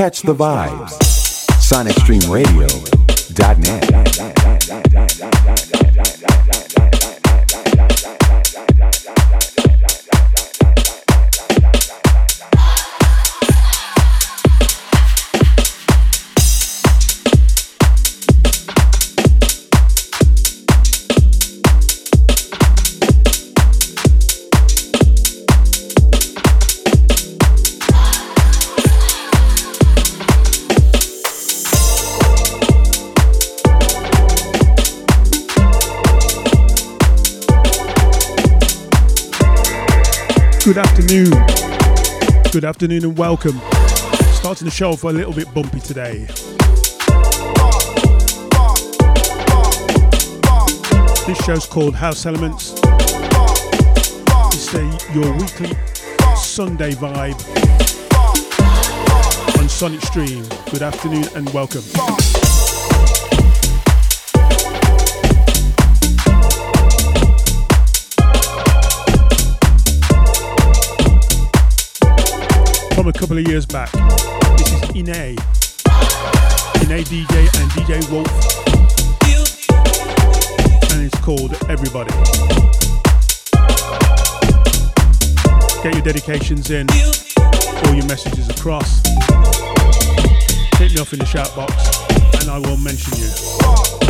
Catch the vibes. SonicStreamRadio.net. Good afternoon. Good afternoon and welcome. Starting the show for a little bit bumpy today. This show's called House Elements. It's a, your weekly Sunday vibe on Sonic Stream. Good afternoon and welcome. From a couple of years back. This is Ine. Ine DJ and DJ Wolf. And it's called Everybody. Get your dedications in, all your messages across. Hit me off in the shout box and I will mention you.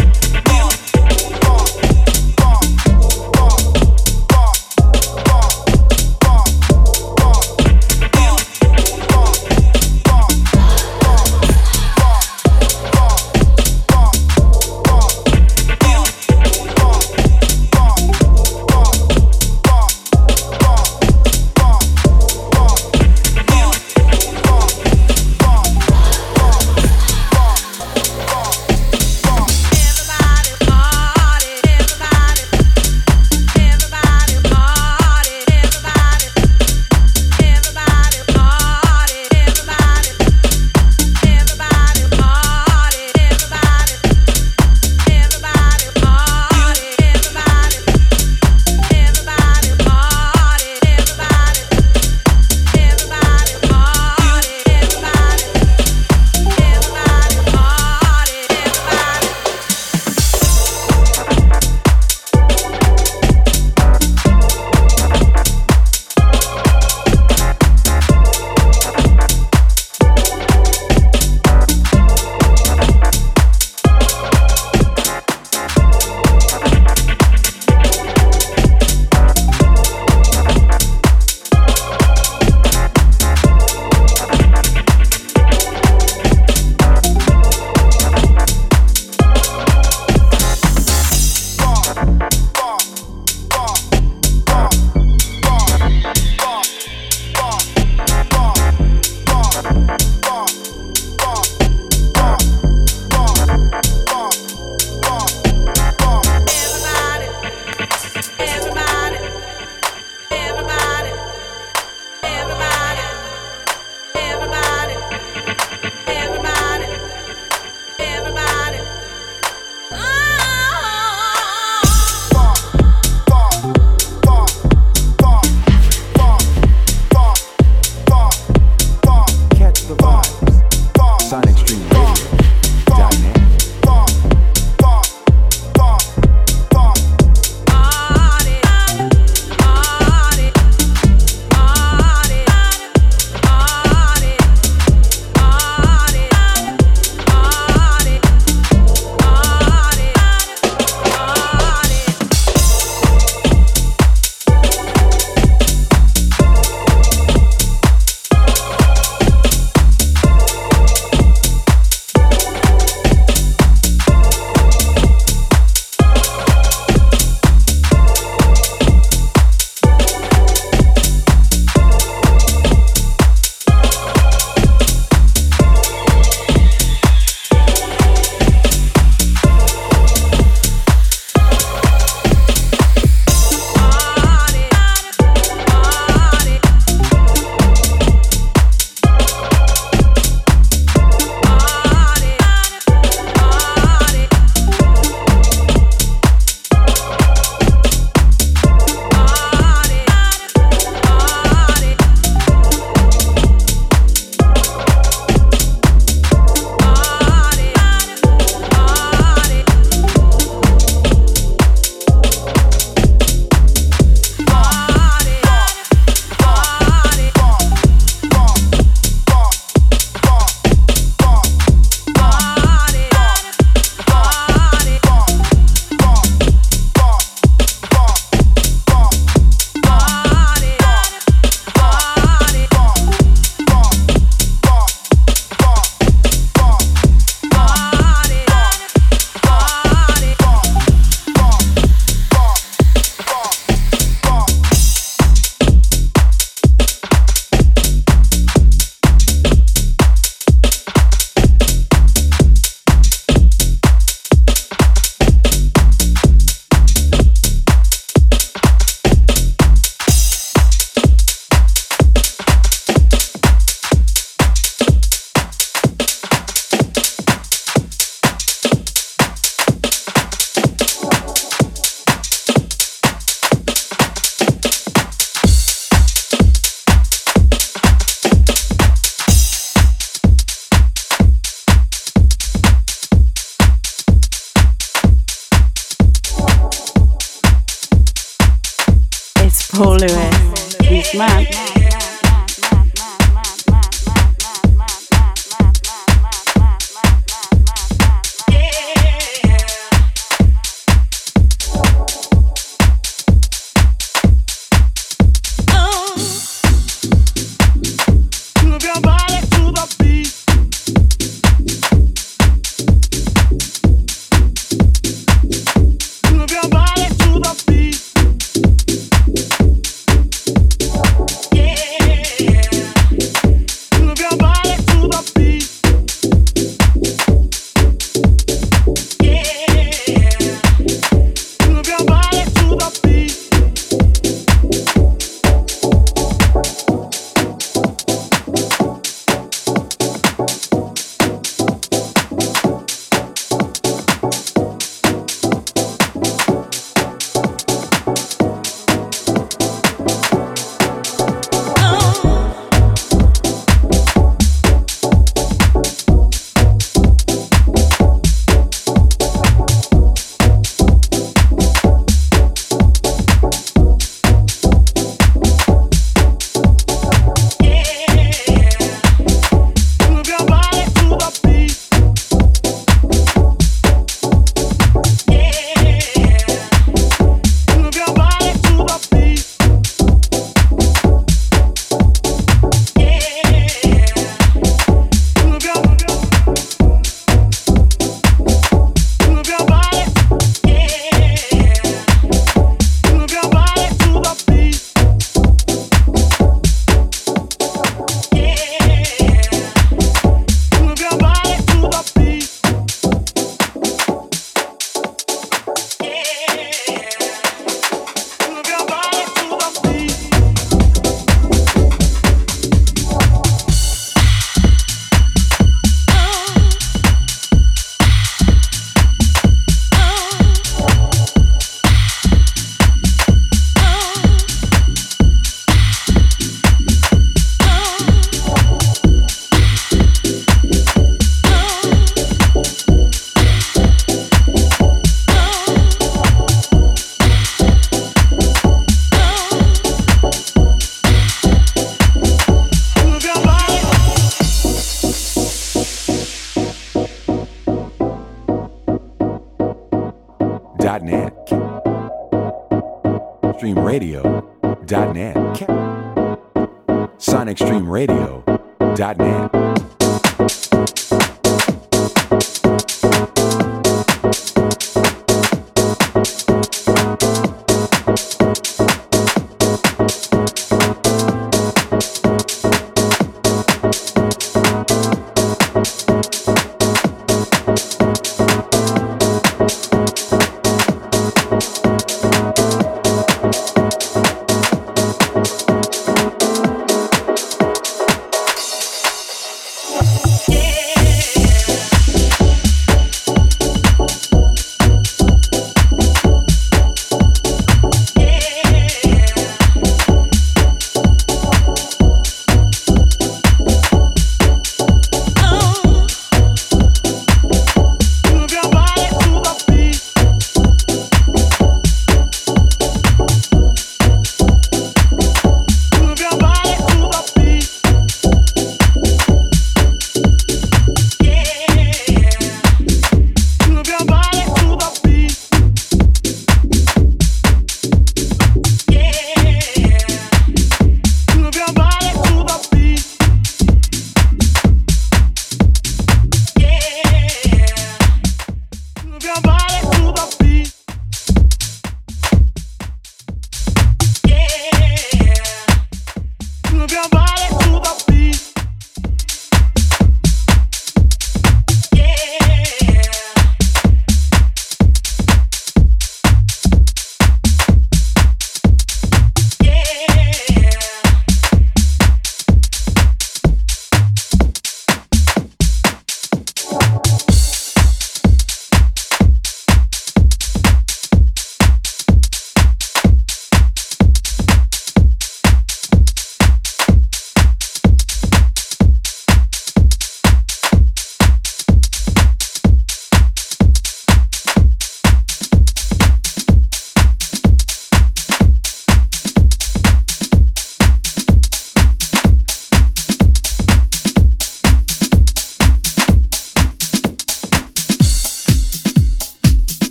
Lewis.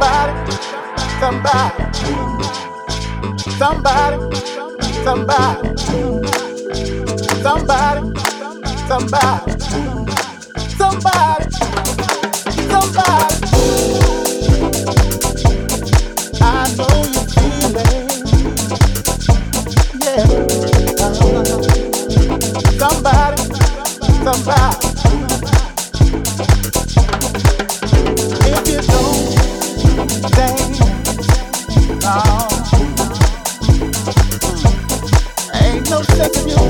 somebody, somebody, somebody, somebody, somebody, somebody, somebody, somebody. I know you feeling, yeah. Uh-huh. Somebody, somebody. Ain't no sense you.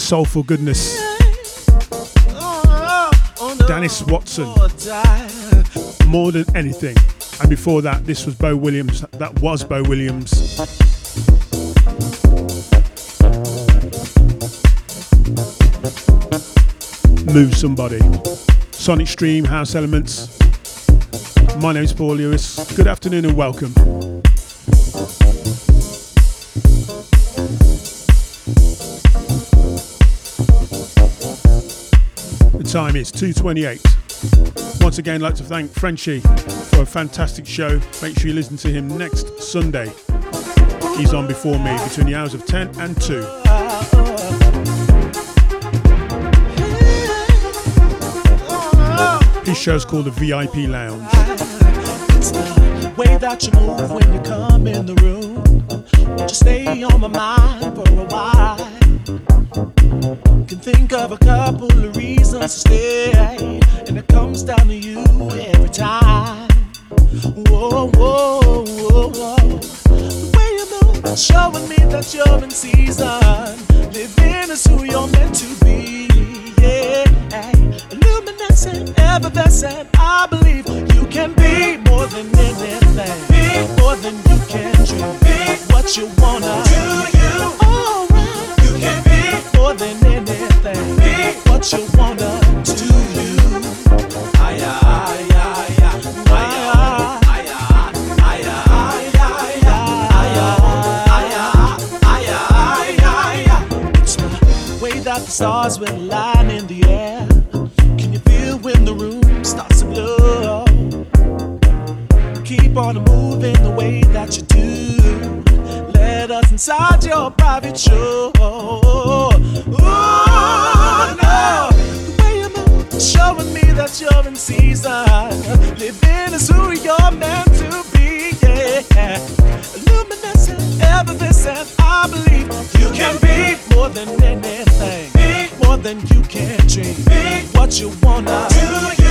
Soulful goodness. Dennis Watson, more than anything. And before that, this was Bo Williams. That was Bo Williams. Move somebody. Sonic Stream, House Elements. My name's Paul Lewis. Good afternoon and welcome. Time is 2.28. Once again, I'd like to thank Frenchy for a fantastic show. Make sure you listen to him next Sunday. He's on before me between the hours of 10 and 2. His show's called the VIP Lounge. It's the way that you move when you come in the room. Won't you stay on my mind for a while? Think of a couple of reasons to stay, and it comes down to you every time. Whoa, whoa, whoa, whoa. The way you move, showing me that you're in season. Living is who you're meant to be. Yeah, luminescent, effervescent. I believe you can be more than anything. Be more than you can dream. Be what you wanna do. You alright. You can be more than anything. Stars will align in the way that the stars went lining the air. Can you feel when the room starts to glow? Keep on moving the way that you do. Let us inside your private show. Showing me that you're in season. Living is who you're meant to be. Yeah. Luminescent, effervescent. I believe you can be more than anything. Be more than you can dream. Be what you wanna do.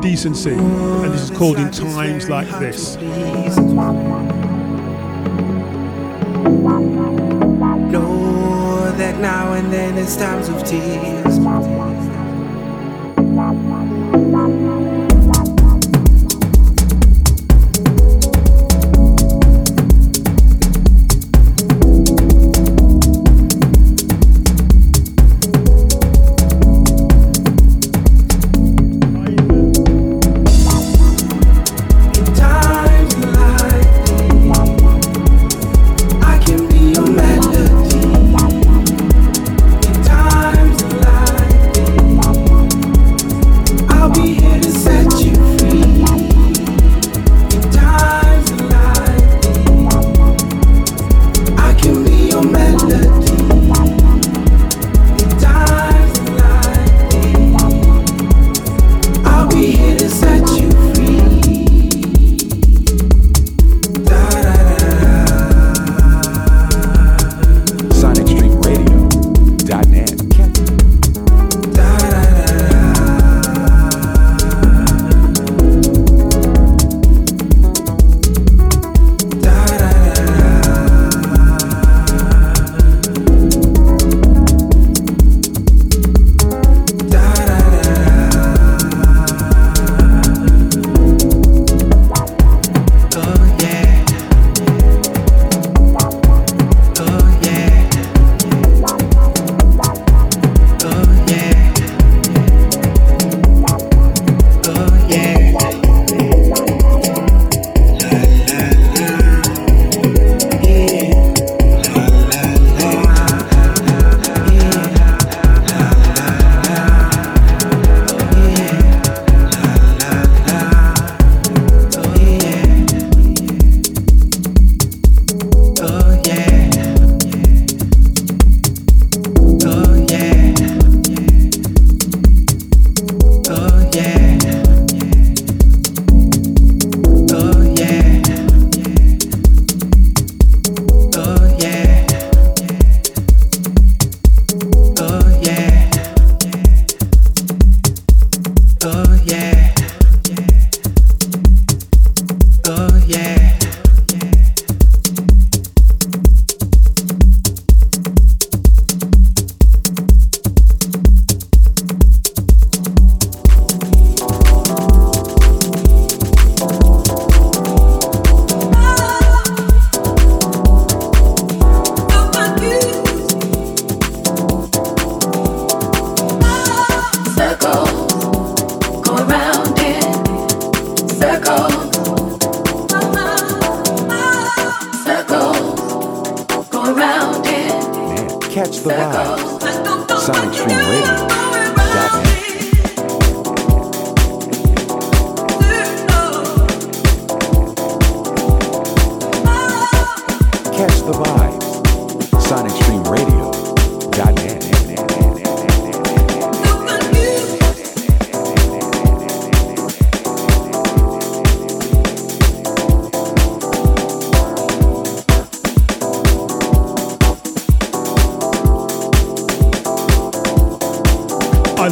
Decency, and this is called In Times Like This. Know that now and then it's times of tears.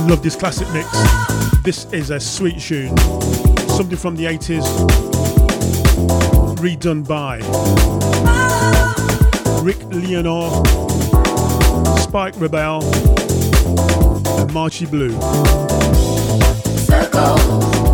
love this classic mix. This is a sweet tune, something from the 80s, redone by Rick Leonor, Spike Rebel, and Marchie Blue. Circle.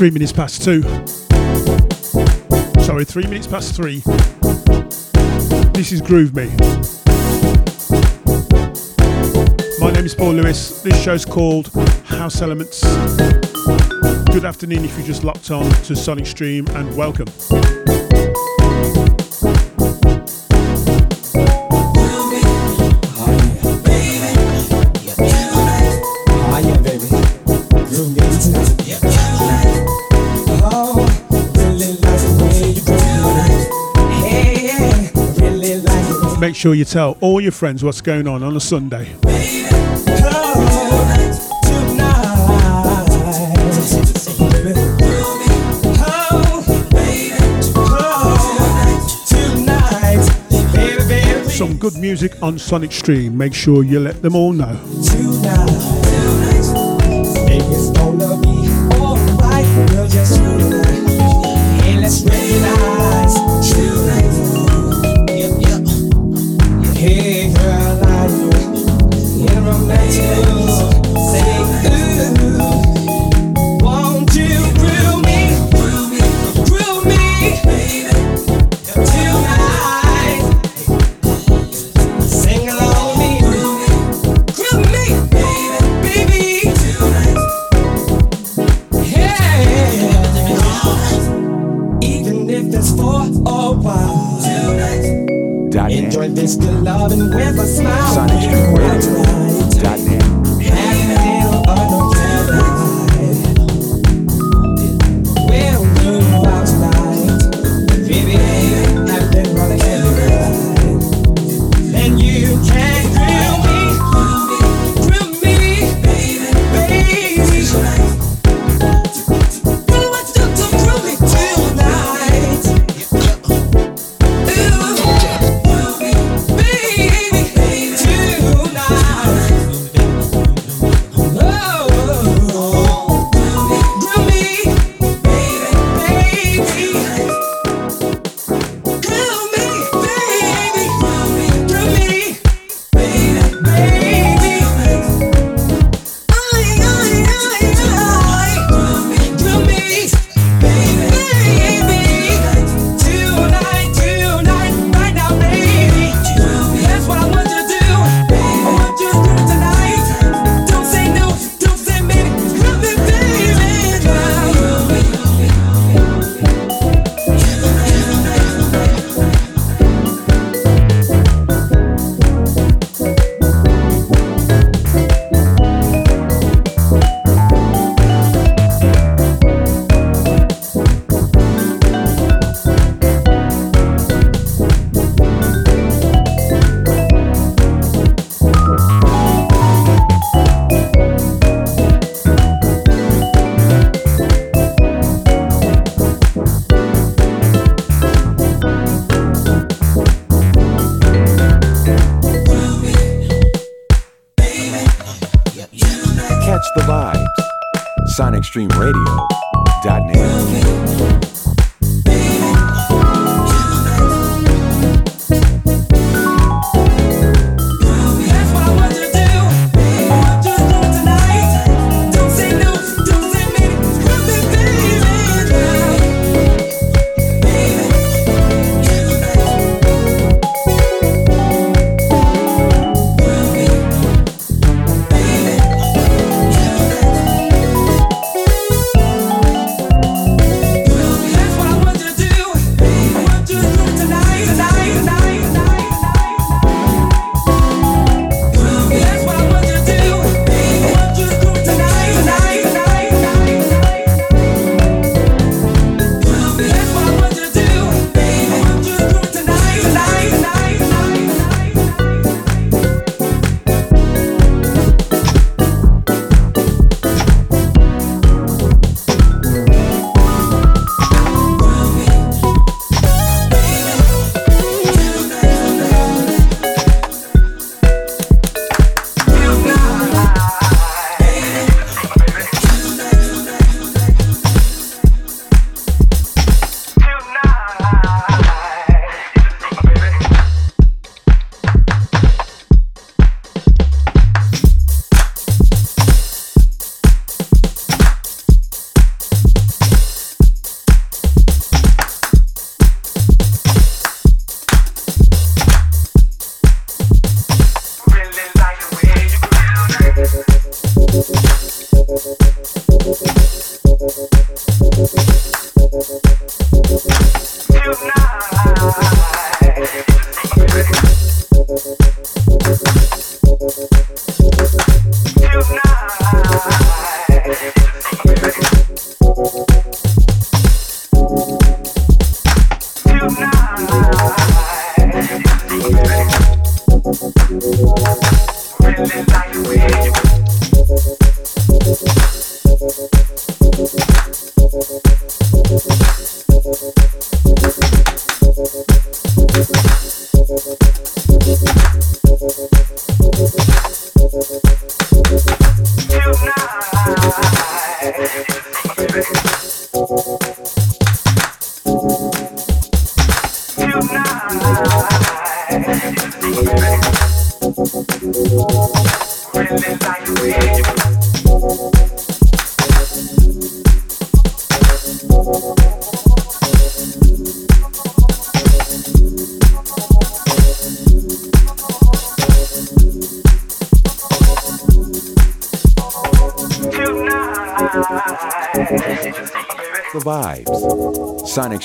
Three minutes past two. Sorry, three minutes past three. This is Groove Me. My name is Paul Lewis. This show's called House Elements. Good afternoon if you just locked on to Sonic Stream and welcome. sure you tell all your friends what's going on on a Sunday. Some good music on Sonic Stream. Make sure you let them all know.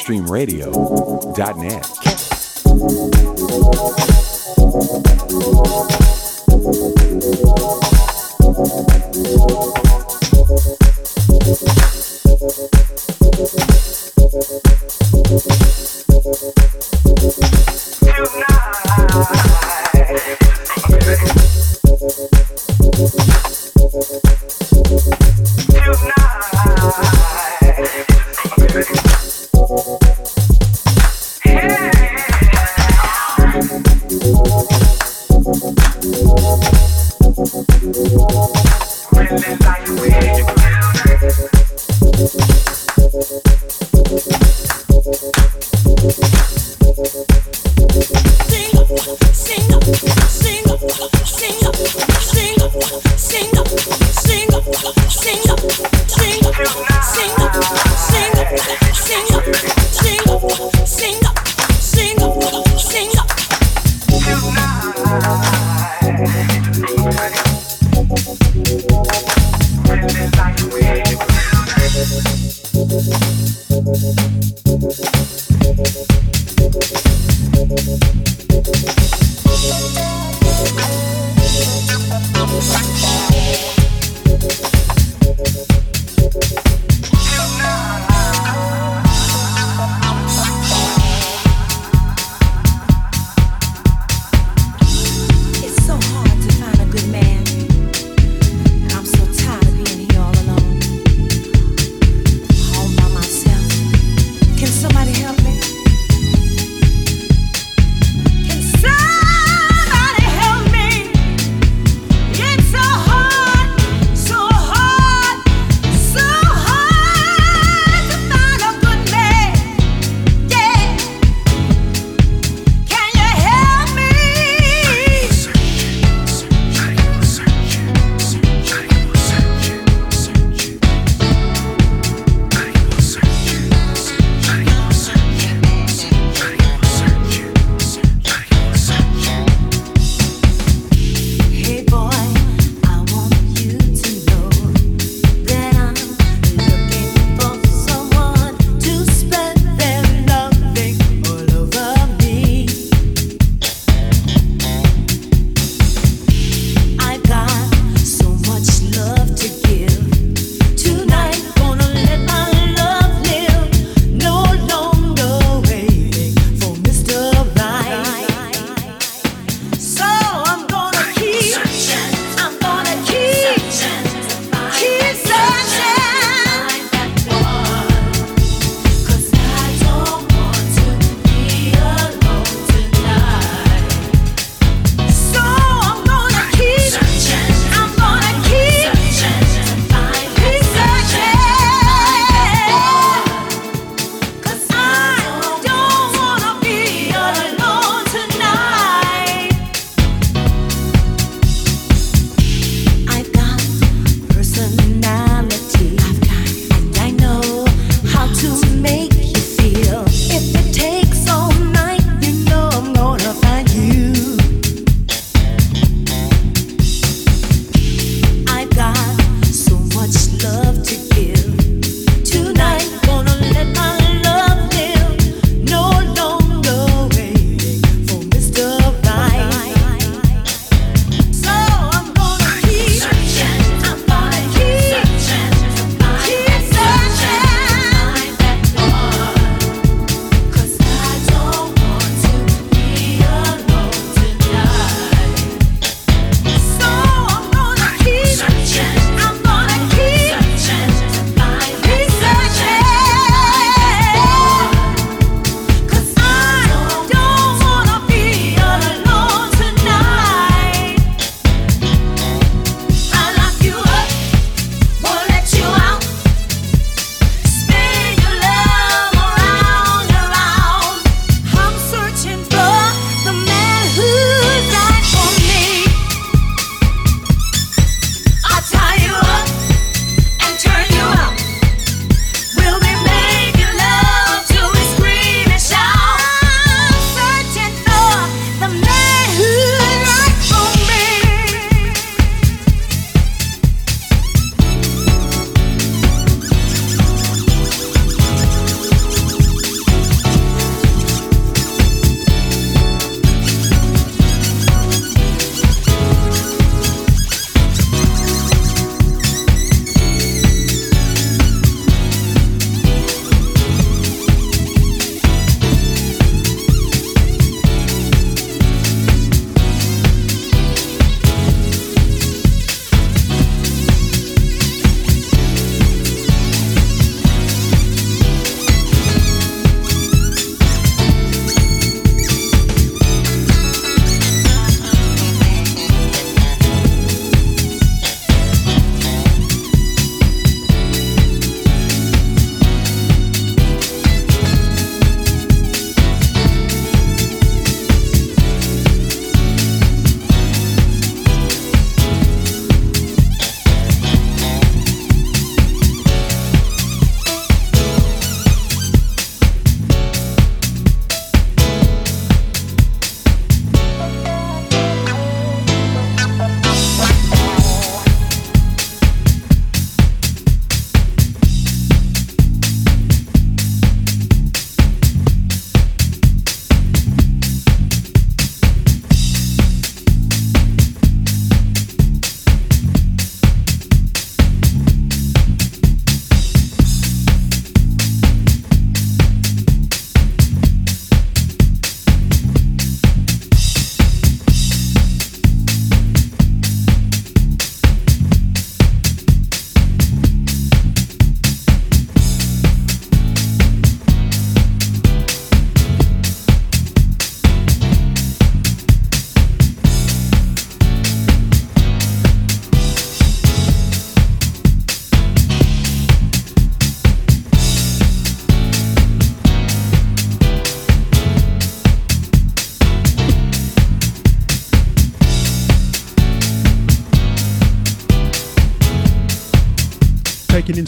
Vibes.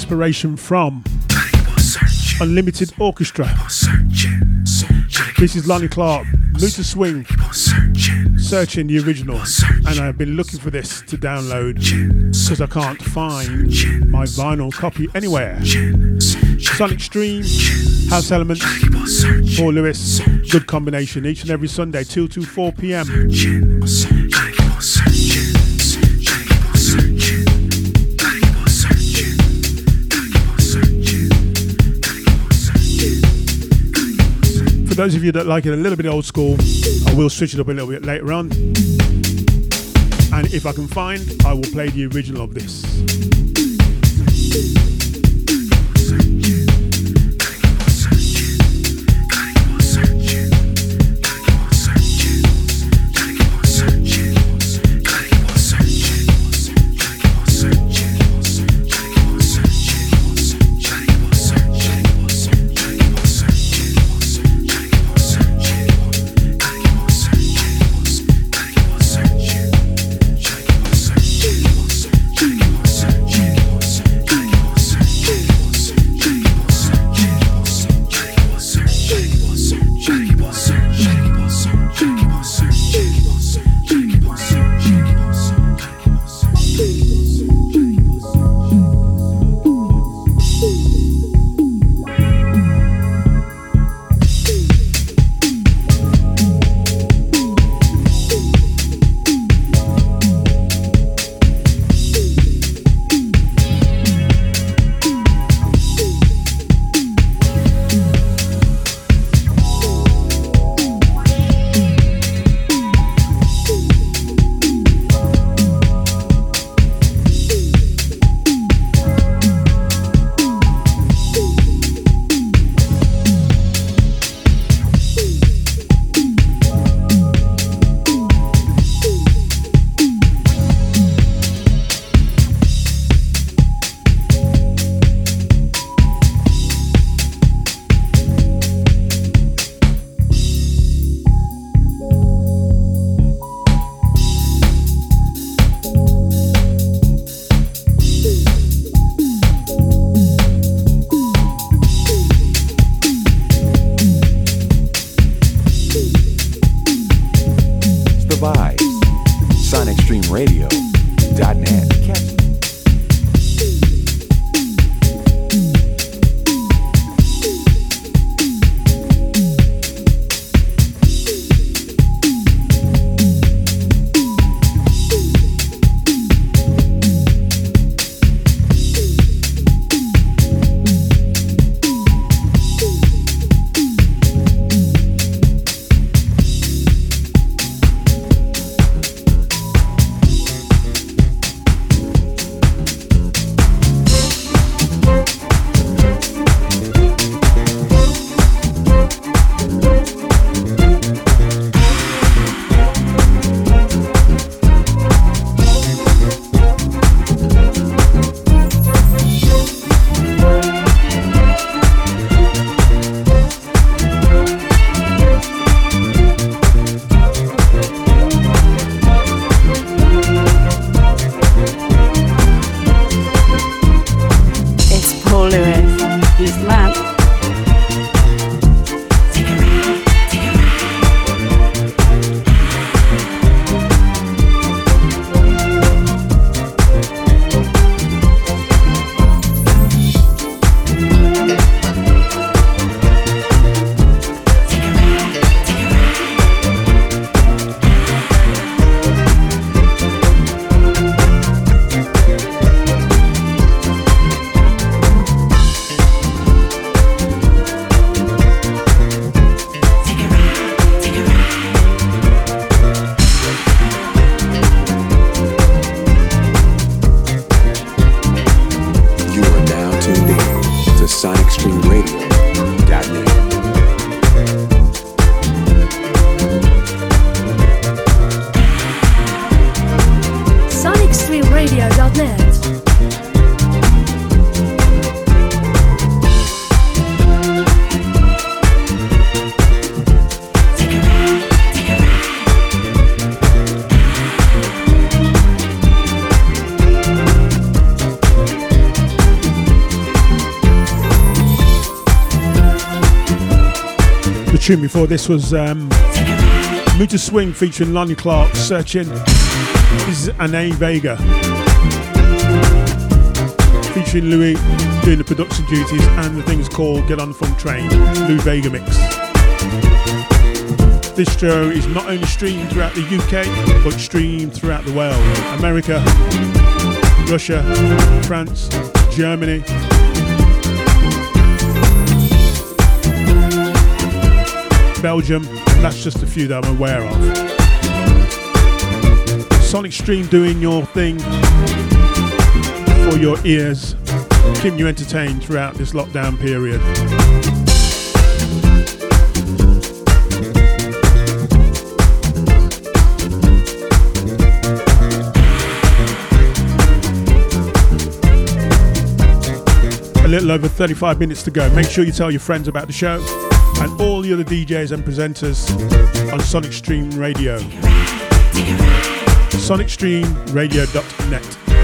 Inspiration from Unlimited Orchestra. This is Lonnie Clark, Luther Swing, searching the original, and I've been looking for this to download because I can't find my vinyl copy anywhere. Sonic Stream, House Element, Paul Lewis, good combination each and every Sunday, 2 to 4 p.m. those of you that like it a little bit old school, I will switch it up a little bit later on. And if I can find, I will play the original of this. Tune before this was um, Muta Swing featuring Lonnie Clark, Searching. This is Ane Vega. Featuring Louie doing the production duties and the thing's called Get On the Funk Train, Lou Vega mix. This show is not only streamed throughout the UK, but streamed throughout the world. America, Russia, France, Germany, Belgium, and that's just a few that I'm aware of. Sonic Stream doing your thing for your ears, keeping you entertained throughout this lockdown period. A little over 35 minutes to go. Make sure you tell your friends about the show and all the other DJs and presenters on Sonic Stream Radio. SonicStreamRadio.net.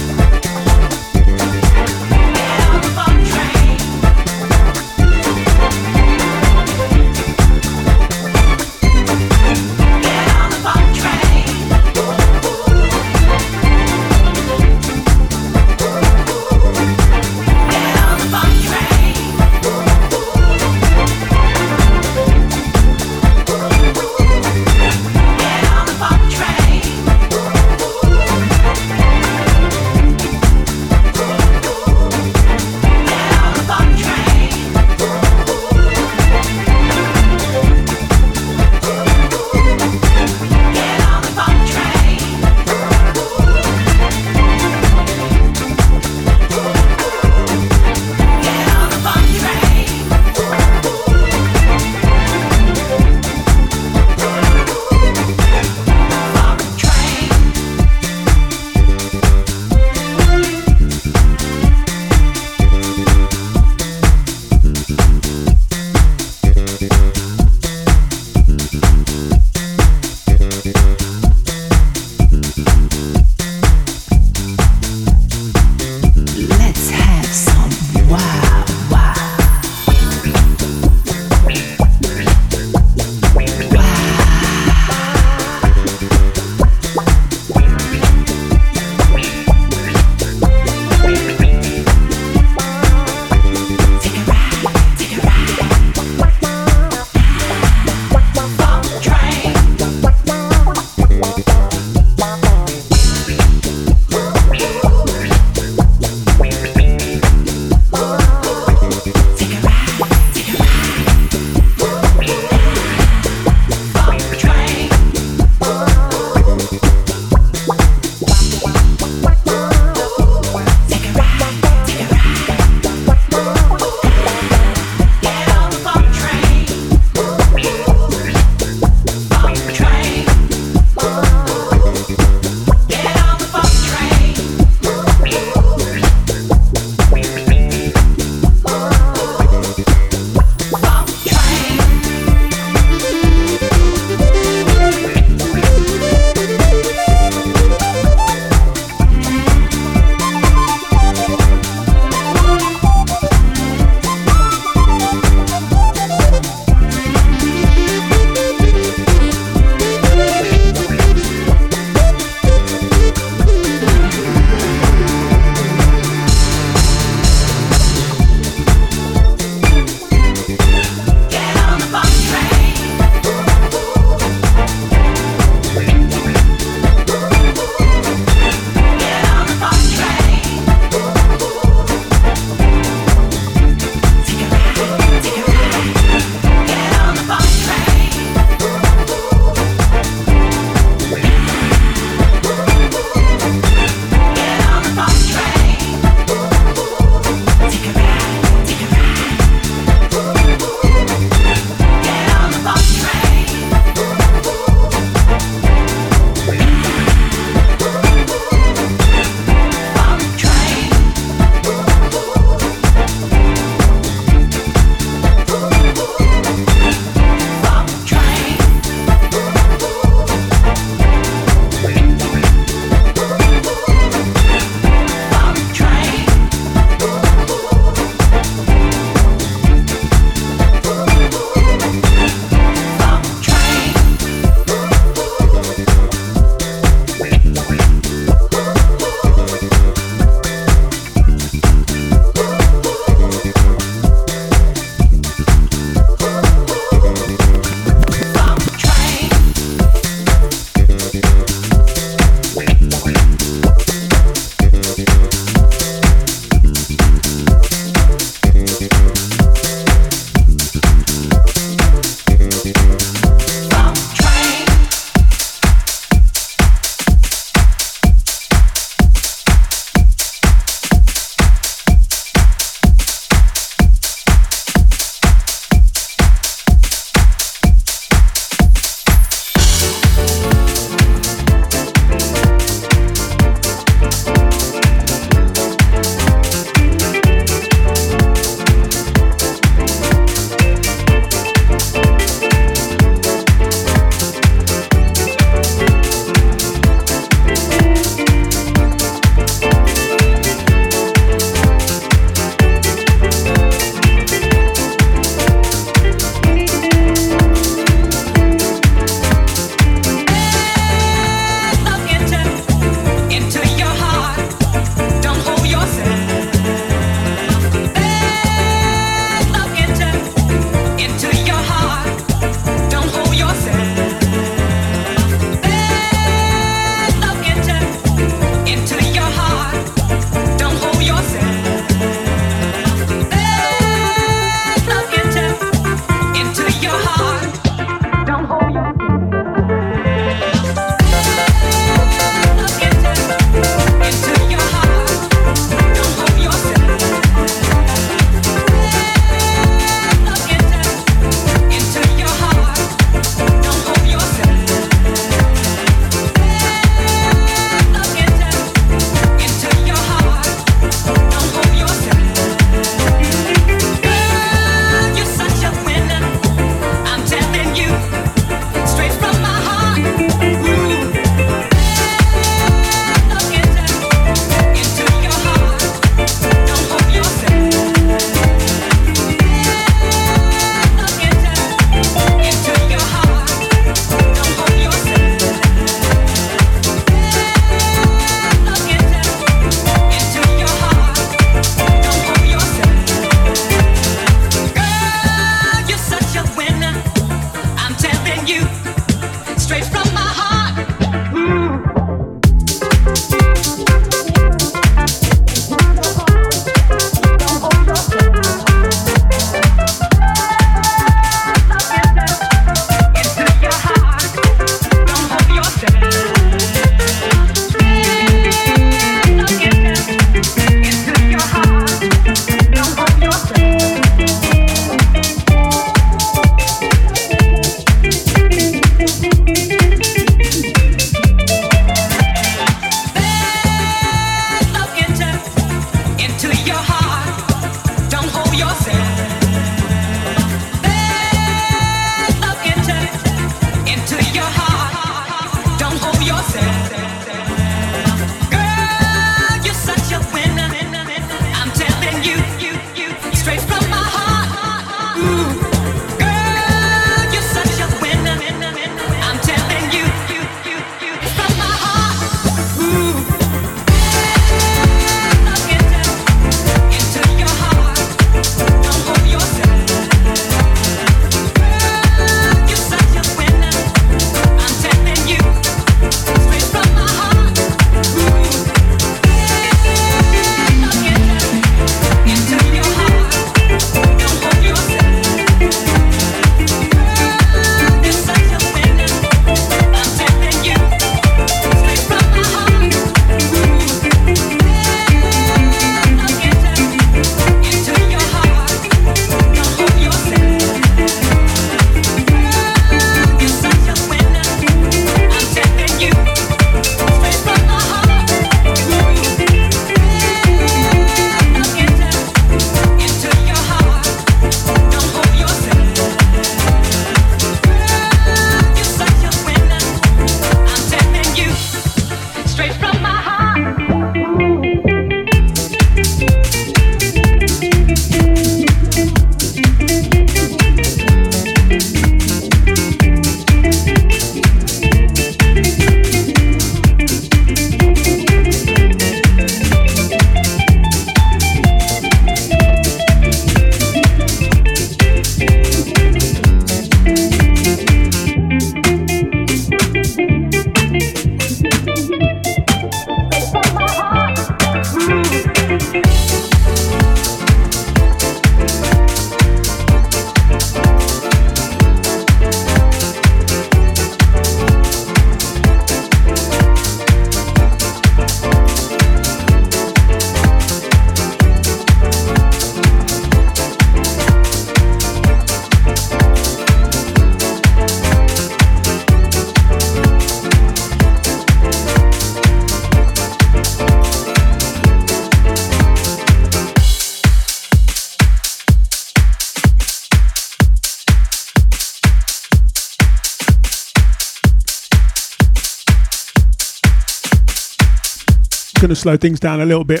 Gonna slow things down a little bit.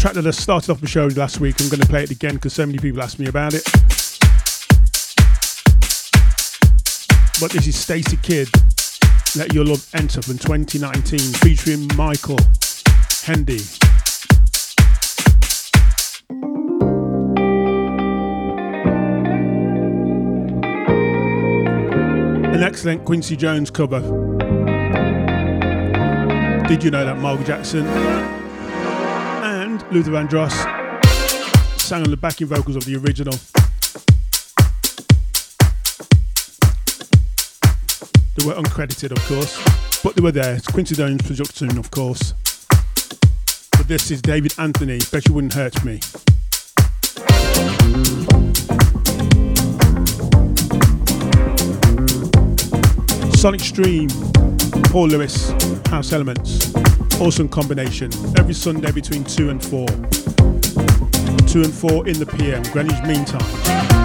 Track that I started off the show last week. I'm gonna play it again because so many people asked me about it. But this is Stacy Kidd. Let Your Love Enter from 2019 featuring Michael Hendy. An excellent Quincy Jones cover. Did you know that Michael Jackson and Luther Vandross sang on the backing vocals of the original? They were uncredited, of course, but they were there. It's Quincy Jones production, of course. But this is David Anthony. Bet you wouldn't hurt me. Sonic Stream, Paul Lewis, House Elements. Awesome combination. Every Sunday between 2 and 4. 2 and 4 in the PM, Greenwich Mean Time.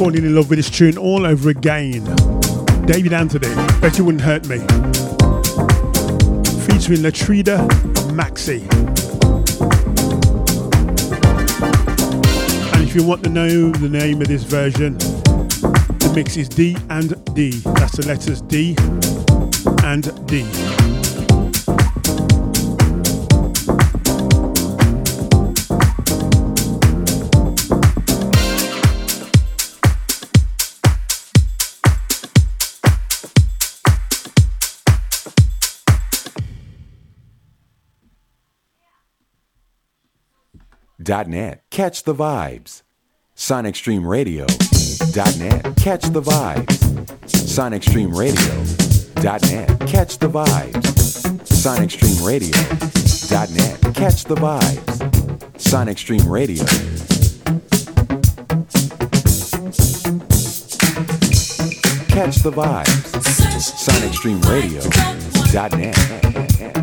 Falling in love with this tune all over again. David Anthony, Bet You Wouldn't Hurt Me. Featuring Latrida Maxi. And if you want to know the name of this version, the mix is D and D. That's the letters D and D. .net. Catch the vibes. SonicStreamRadio.net. Catch the vibes. SonicStreamRadio.net. Catch the vibes. SonicStreamRadio.net. Catch the vibes. Sonic Stream. Catch the vibes. SonicStreamRadio.net.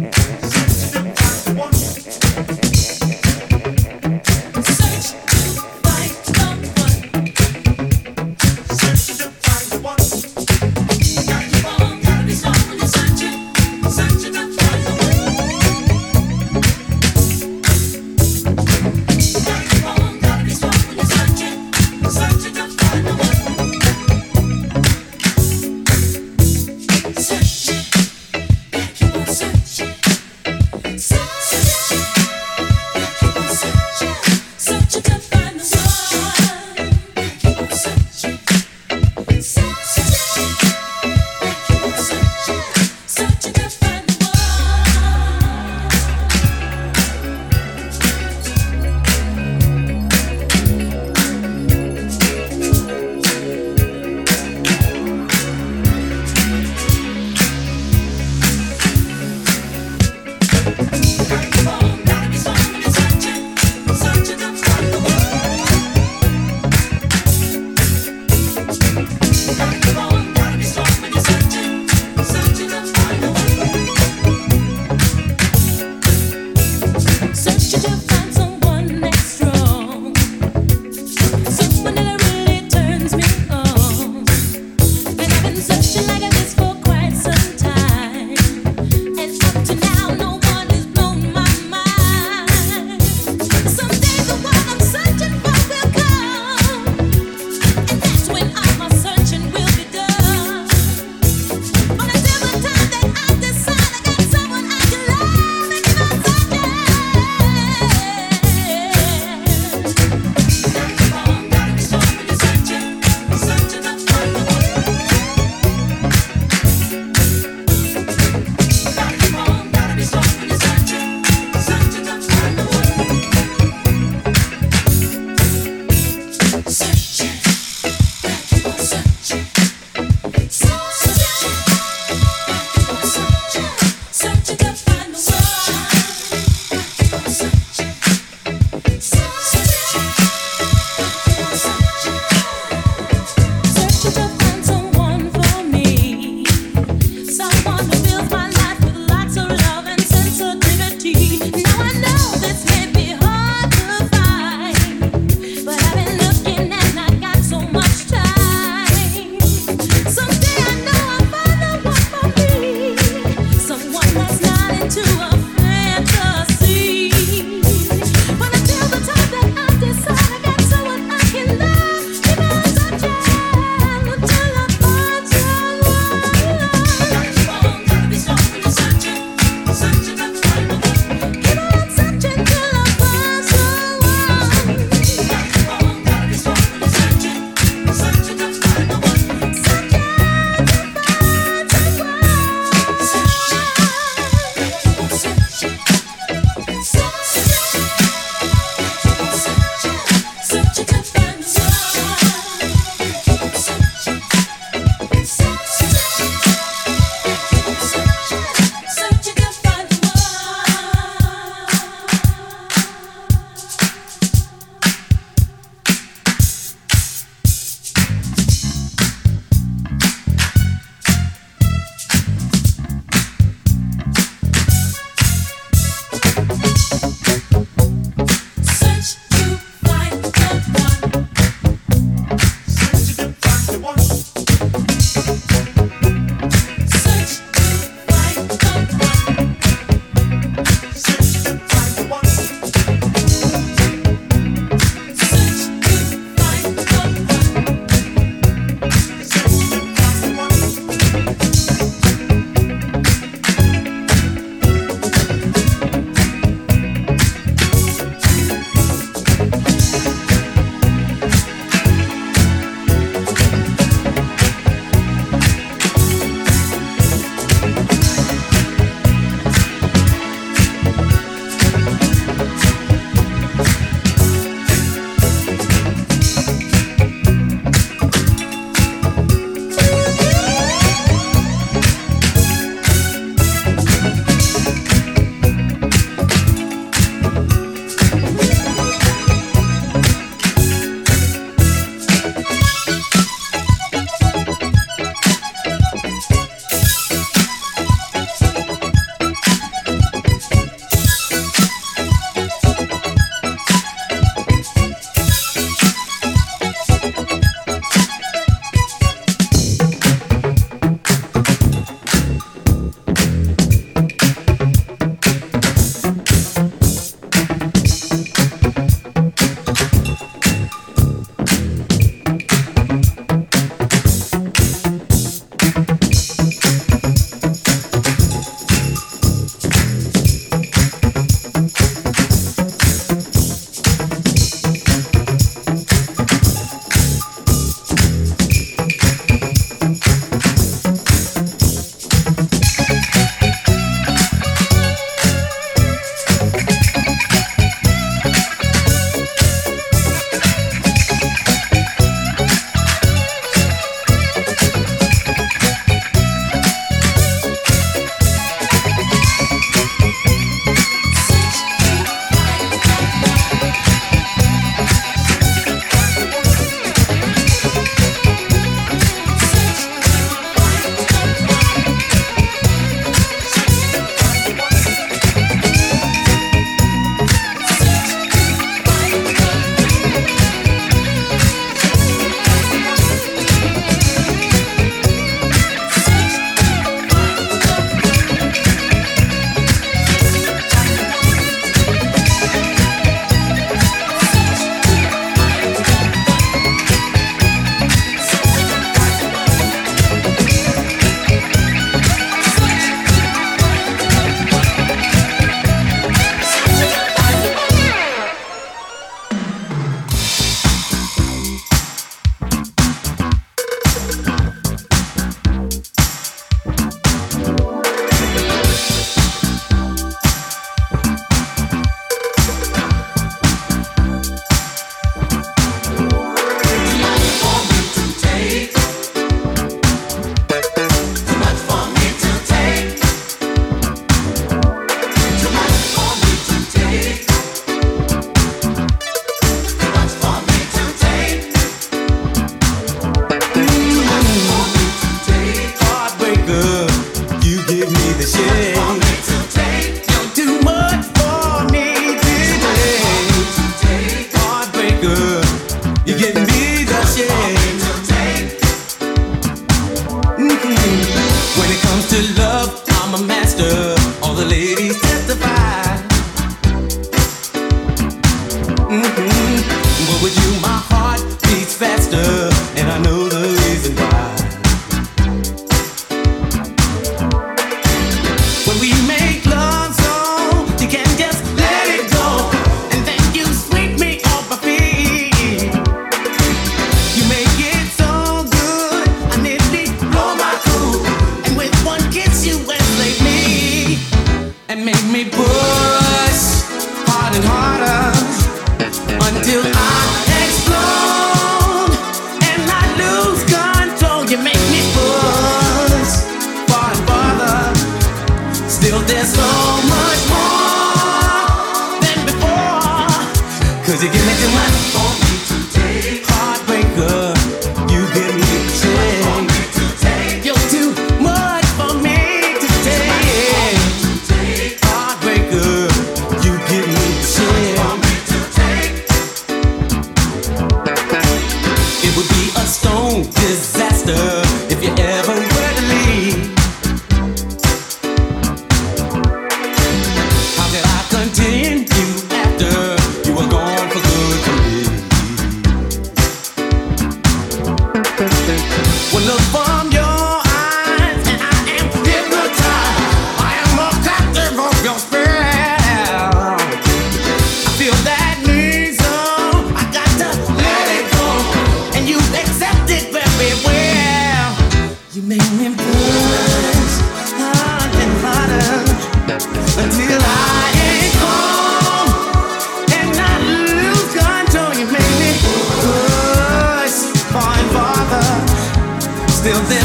Still,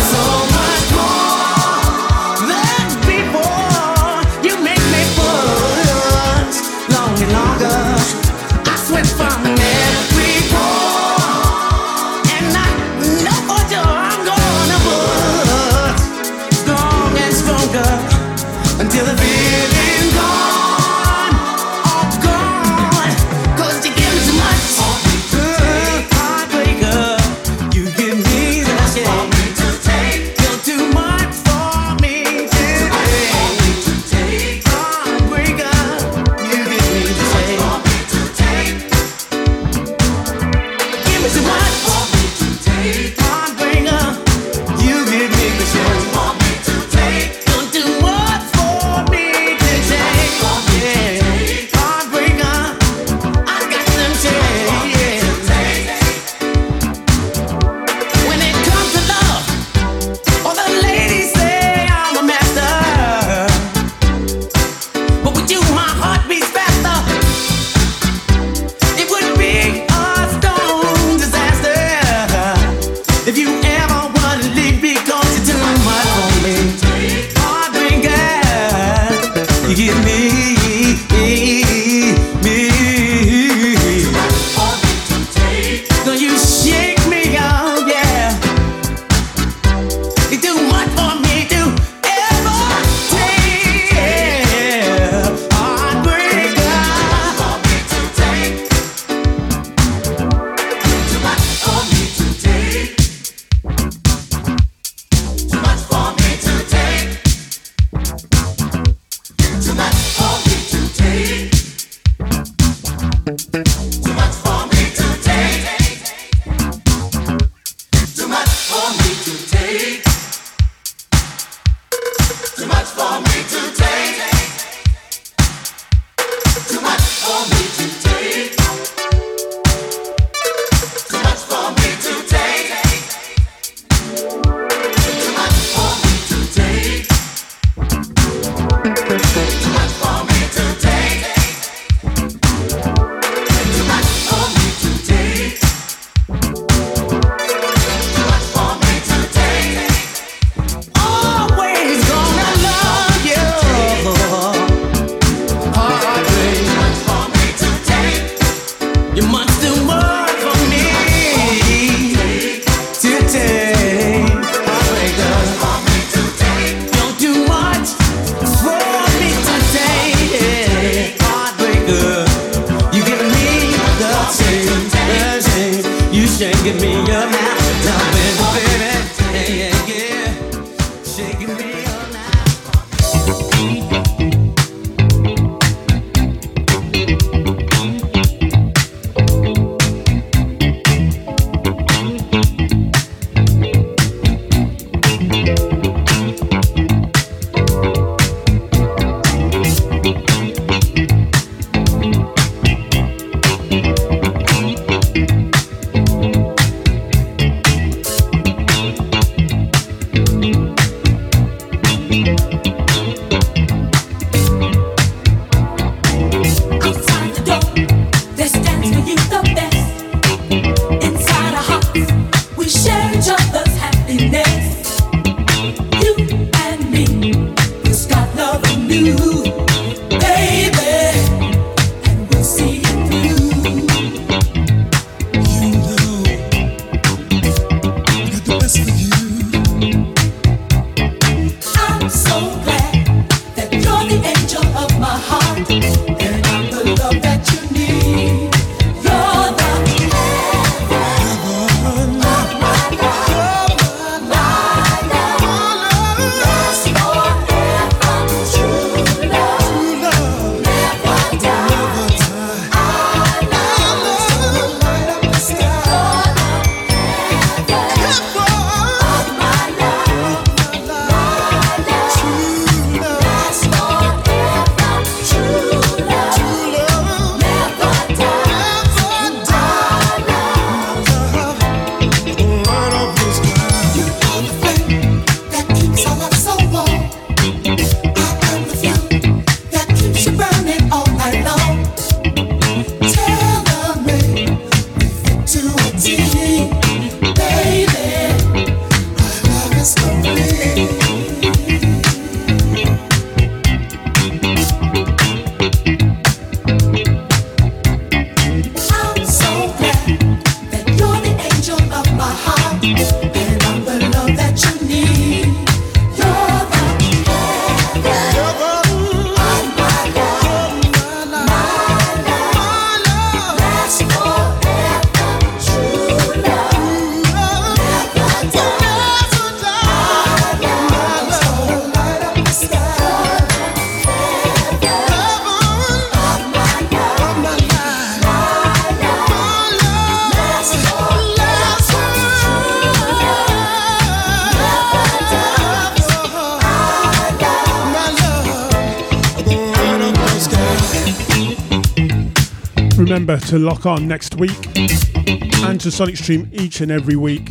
to lock on next week and to Sonic Stream each and every week.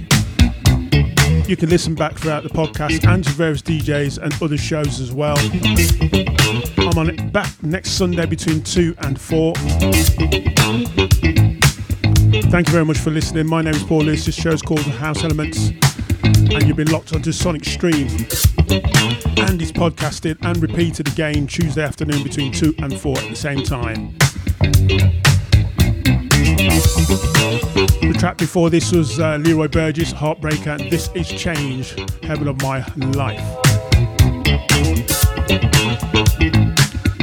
You can listen back throughout the podcast and to various DJs and other shows as well. I'm on it back next Sunday between 2 and 4. Thank you very much for listening. My name is Paul Lewis. This show show's called House Elements, and you've been locked onto Sonic Stream. And it's podcasted and repeated again Tuesday afternoon between 2 and 4 at the same time. The track before this was uh, Leroy Burgess, Heartbreaker, and This Is Change, Heaven of My Life.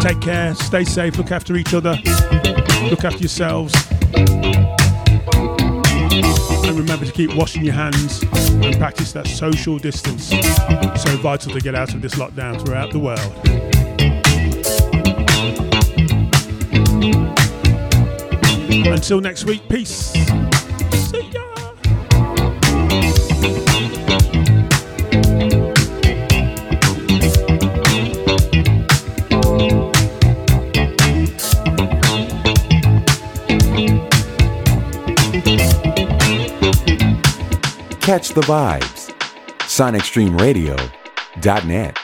Take care, stay safe, look after each other, look after yourselves, and remember to keep washing your hands and practice that social distance. So vital to get out of this lockdown throughout the world. Until next week, peace. See ya. Catch the vibes. SonicStreamRadio.net.